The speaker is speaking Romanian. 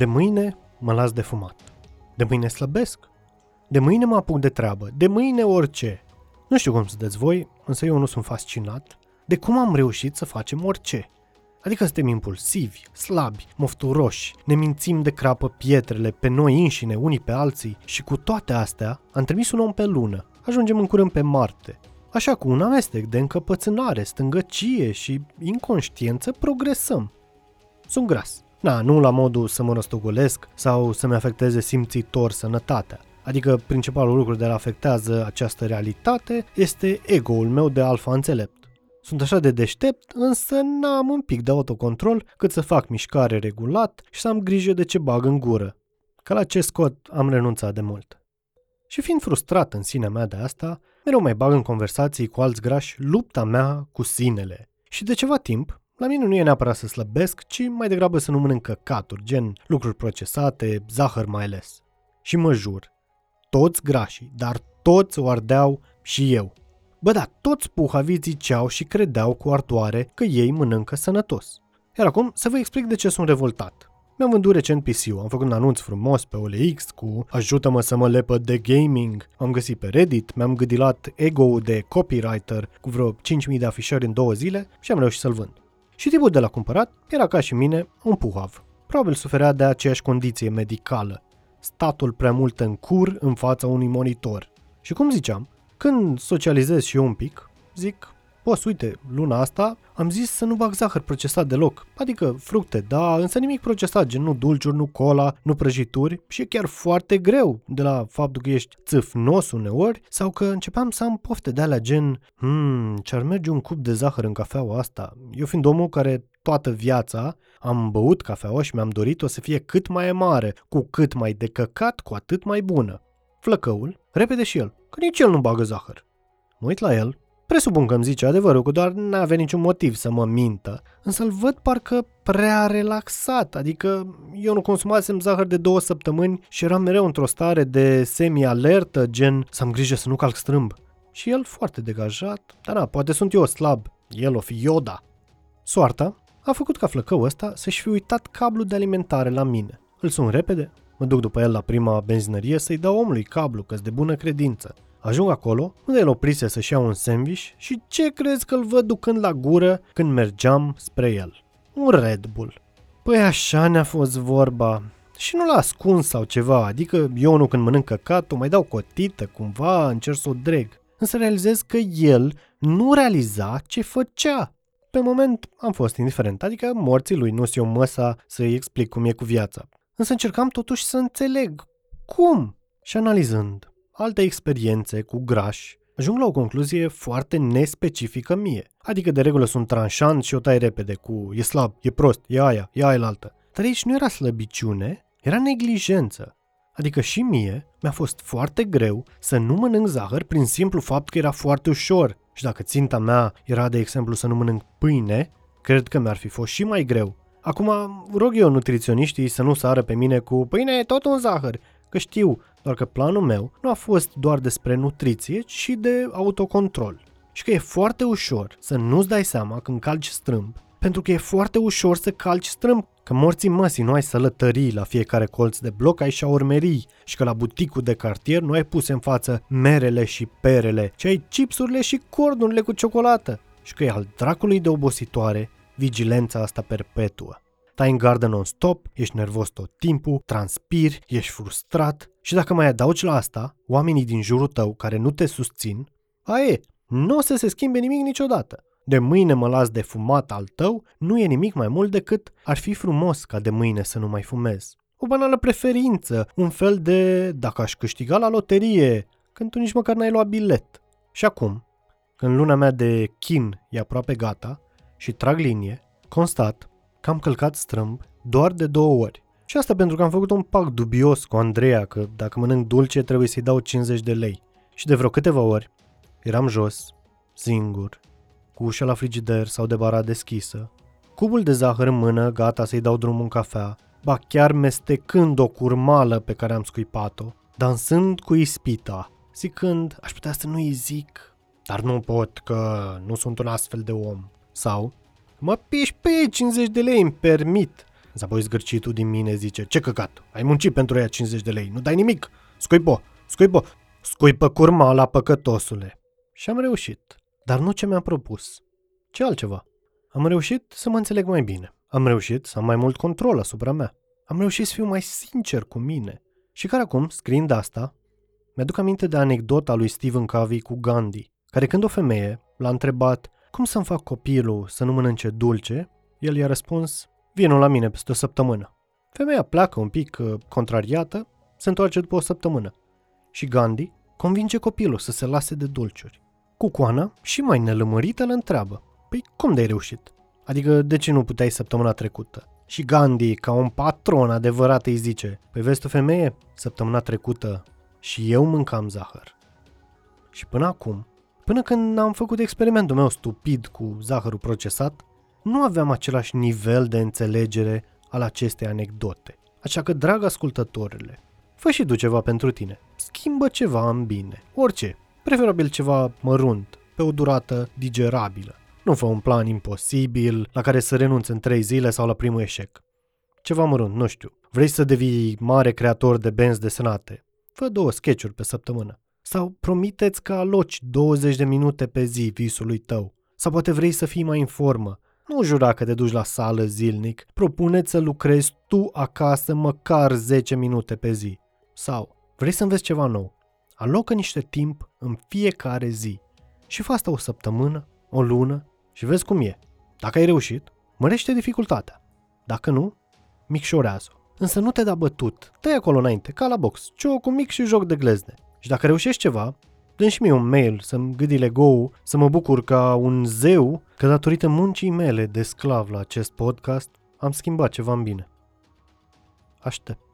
De mâine mă las de fumat. De mâine slăbesc. De mâine mă apuc de treabă. De mâine orice. Nu știu cum sunteți voi, însă eu nu sunt fascinat de cum am reușit să facem orice. Adică suntem impulsivi, slabi, mofturoși, ne mințim de crapă pietrele pe noi înșine, unii pe alții și cu toate astea am trimis un om pe lună. Ajungem în curând pe Marte. Așa cu un amestec de încăpățânare, stângăcie și inconștiență progresăm. Sunt gras. Na, nu la modul să mă rostogolesc sau să-mi afecteze simțitor sănătatea. Adică principalul lucru de la afectează această realitate este ego-ul meu de alfa înțelept. Sunt așa de deștept, însă n-am un pic de autocontrol cât să fac mișcare regulat și să am grijă de ce bag în gură. Ca la ce scot am renunțat de mult. Și fiind frustrat în sinea mea de asta, mereu mai bag în conversații cu alți grași lupta mea cu sinele. Și de ceva timp, la mine nu e neapărat să slăbesc, ci mai degrabă să nu mănânc căcaturi, gen lucruri procesate, zahăr mai ales. Și mă jur, toți grașii, dar toți o ardeau și eu. Bă da, toți puhavii ziceau și credeau cu artoare că ei mănâncă sănătos. Iar acum să vă explic de ce sunt revoltat. Mi-am vândut recent PC-ul, am făcut un anunț frumos pe OLX cu ajută-mă să mă lepă de gaming, am găsit pe Reddit, mi-am gâdilat ego de copywriter cu vreo 5.000 de afișări în două zile și am reușit să-l vând. Și tipul de la cumpărat era ca și mine un puhav. Probabil suferea de aceeași condiție medicală, statul prea mult în cur în fața unui monitor. Și cum ziceam, când socializez și eu un pic, zic, boss, uite, luna asta am zis să nu bag zahăr procesat deloc, adică fructe, da, însă nimic procesat, gen nu dulciuri, nu cola, nu prăjituri și e chiar foarte greu de la faptul că ești țâfnos uneori sau că începeam să am pofte de alea gen, hmm, ce-ar merge un cup de zahăr în cafeaua asta. Eu fiind omul care toată viața am băut cafeaua și mi-am dorit-o să fie cât mai mare, cu cât mai decăcat, cu atât mai bună. Flăcăul, repede și el, că nici el nu bagă zahăr. Mă uit la el, presupun că îmi zice adevărul, că doar n-avea niciun motiv să mă mintă, însă îl văd parcă prea relaxat, adică eu nu consumasem zahăr de două săptămâni și eram mereu într-o stare de semi-alertă, gen să am grijă să nu calc strâmb. Și el foarte degajat, dar na, poate sunt eu slab, el o fi Yoda. Soarta a făcut ca flăcăul ăsta să-și fi uitat cablul de alimentare la mine. Îl sun repede, Mă duc după el la prima benzinărie să-i dau omului cablu, că de bună credință. Ajung acolo, unde el oprise să-și ia un sandwich și ce crezi că îl văd ducând la gură când mergeam spre el? Un Red Bull. Păi așa ne-a fost vorba. Și nu l-a ascuns sau ceva, adică eu nu când mănânc căcat, o mai dau cotită, cumva încerc să o dreg. Însă realizez că el nu realiza ce făcea. Pe moment am fost indiferent, adică morții lui nu se o măsa să-i explic cum e cu viața însă încercam totuși să înțeleg cum. Și analizând alte experiențe cu grași, ajung la o concluzie foarte nespecifică mie. Adică de regulă sunt tranșant și o tai repede cu e slab, e prost, e aia, e aia altă. Dar aici nu era slăbiciune, era neglijență. Adică și mie mi-a fost foarte greu să nu mănânc zahăr prin simplu fapt că era foarte ușor. Și dacă ținta mea era, de exemplu, să nu mănânc pâine, cred că mi-ar fi fost și mai greu. Acum rog eu nutriționiștii să nu sară pe mine cu pâine e tot un zahăr, că știu, doar că planul meu nu a fost doar despre nutriție, ci și de autocontrol. Și că e foarte ușor să nu-ți dai seama când calci strâmb, pentru că e foarte ușor să calci strâmb, că morții măsii nu ai sălătării la fiecare colț de bloc, ai șaurmerii și că la buticul de cartier nu ai pus în față merele și perele, ci ai chipsurile și cordurile cu ciocolată. Și că e al dracului de obositoare vigilența asta perpetuă. Tai în gardă non-stop, ești nervos tot timpul, transpiri, ești frustrat și dacă mai adaugi la asta oamenii din jurul tău care nu te susțin, aie, nu o să se schimbe nimic niciodată. De mâine mă las de fumat al tău nu e nimic mai mult decât ar fi frumos ca de mâine să nu mai fumez. O banală preferință, un fel de dacă aș câștiga la loterie, când tu nici măcar n-ai luat bilet. Și acum, când luna mea de chin e aproape gata, și trag linie, constat că am călcat strâmb doar de două ori. Și asta pentru că am făcut un pact dubios cu Andreea că dacă mănânc dulce trebuie să-i dau 50 de lei. Și de vreo câteva ori eram jos, singur, cu ușa la frigider sau de bara deschisă, cubul de zahăr în mână, gata să-i dau drumul în cafea, ba chiar mestecând o curmală pe care am scuipat-o, dansând cu ispita, zicând, aș putea să nu-i zic, dar nu pot că nu sunt un astfel de om. Sau, mă piși pe ei 50 de lei, îmi permit. Însă apoi zgârcitul din mine zice, ce căcat, ai muncit pentru ea 50 de lei, nu dai nimic, scuipo, scuipo, scuipă curma la păcătosule. Și am reușit, dar nu ce mi-am propus. Ce altceva? Am reușit să mă înțeleg mai bine. Am reușit să am mai mult control asupra mea. Am reușit să fiu mai sincer cu mine. Și care acum, scriind asta, mi-aduc aminte de anecdota lui Stephen Covey cu Gandhi, care când o femeie l-a întrebat cum să-mi fac copilul să nu mănânce dulce, el i-a răspuns, vină la mine peste o săptămână. Femeia pleacă un pic uh, contrariată, se întoarce după o săptămână. Și Gandhi convinge copilul să se lase de dulciuri. Cucoana, și mai nelămărită, îl întreabă, păi cum de-ai reușit? Adică de ce nu puteai săptămâna trecută? Și Gandhi, ca un patron adevărat, îi zice, păi vezi tu femeie, săptămâna trecută și eu mâncam zahăr. Și până acum, până când am făcut experimentul meu stupid cu zahărul procesat, nu aveam același nivel de înțelegere al acestei anecdote. Așa că, drag ascultătorile, fă și tu ceva pentru tine. Schimbă ceva în bine. Orice. Preferabil ceva mărunt, pe o durată digerabilă. Nu fă un plan imposibil la care să renunți în trei zile sau la primul eșec. Ceva mărunt, nu știu. Vrei să devii mare creator de benzi desenate? Fă două sketch pe săptămână. Sau promiteți că aloci 20 de minute pe zi visului tău. Sau poate vrei să fii mai în formă. Nu jura că te duci la sală zilnic. Propuneți să lucrezi tu acasă măcar 10 minute pe zi. Sau vrei să înveți ceva nou. Alocă niște timp în fiecare zi. Și fă asta o săptămână, o lună și vezi cum e. Dacă ai reușit, mărește dificultatea. Dacă nu, micșorează-o. Însă nu te da bătut. Tăi acolo înainte, ca la box, cu mic și joc de glezne. Și dacă reușești ceva, dă și mie un mail să-mi gâdile go să mă bucur ca un zeu că datorită muncii mele de sclav la acest podcast am schimbat ceva în bine. Aștept.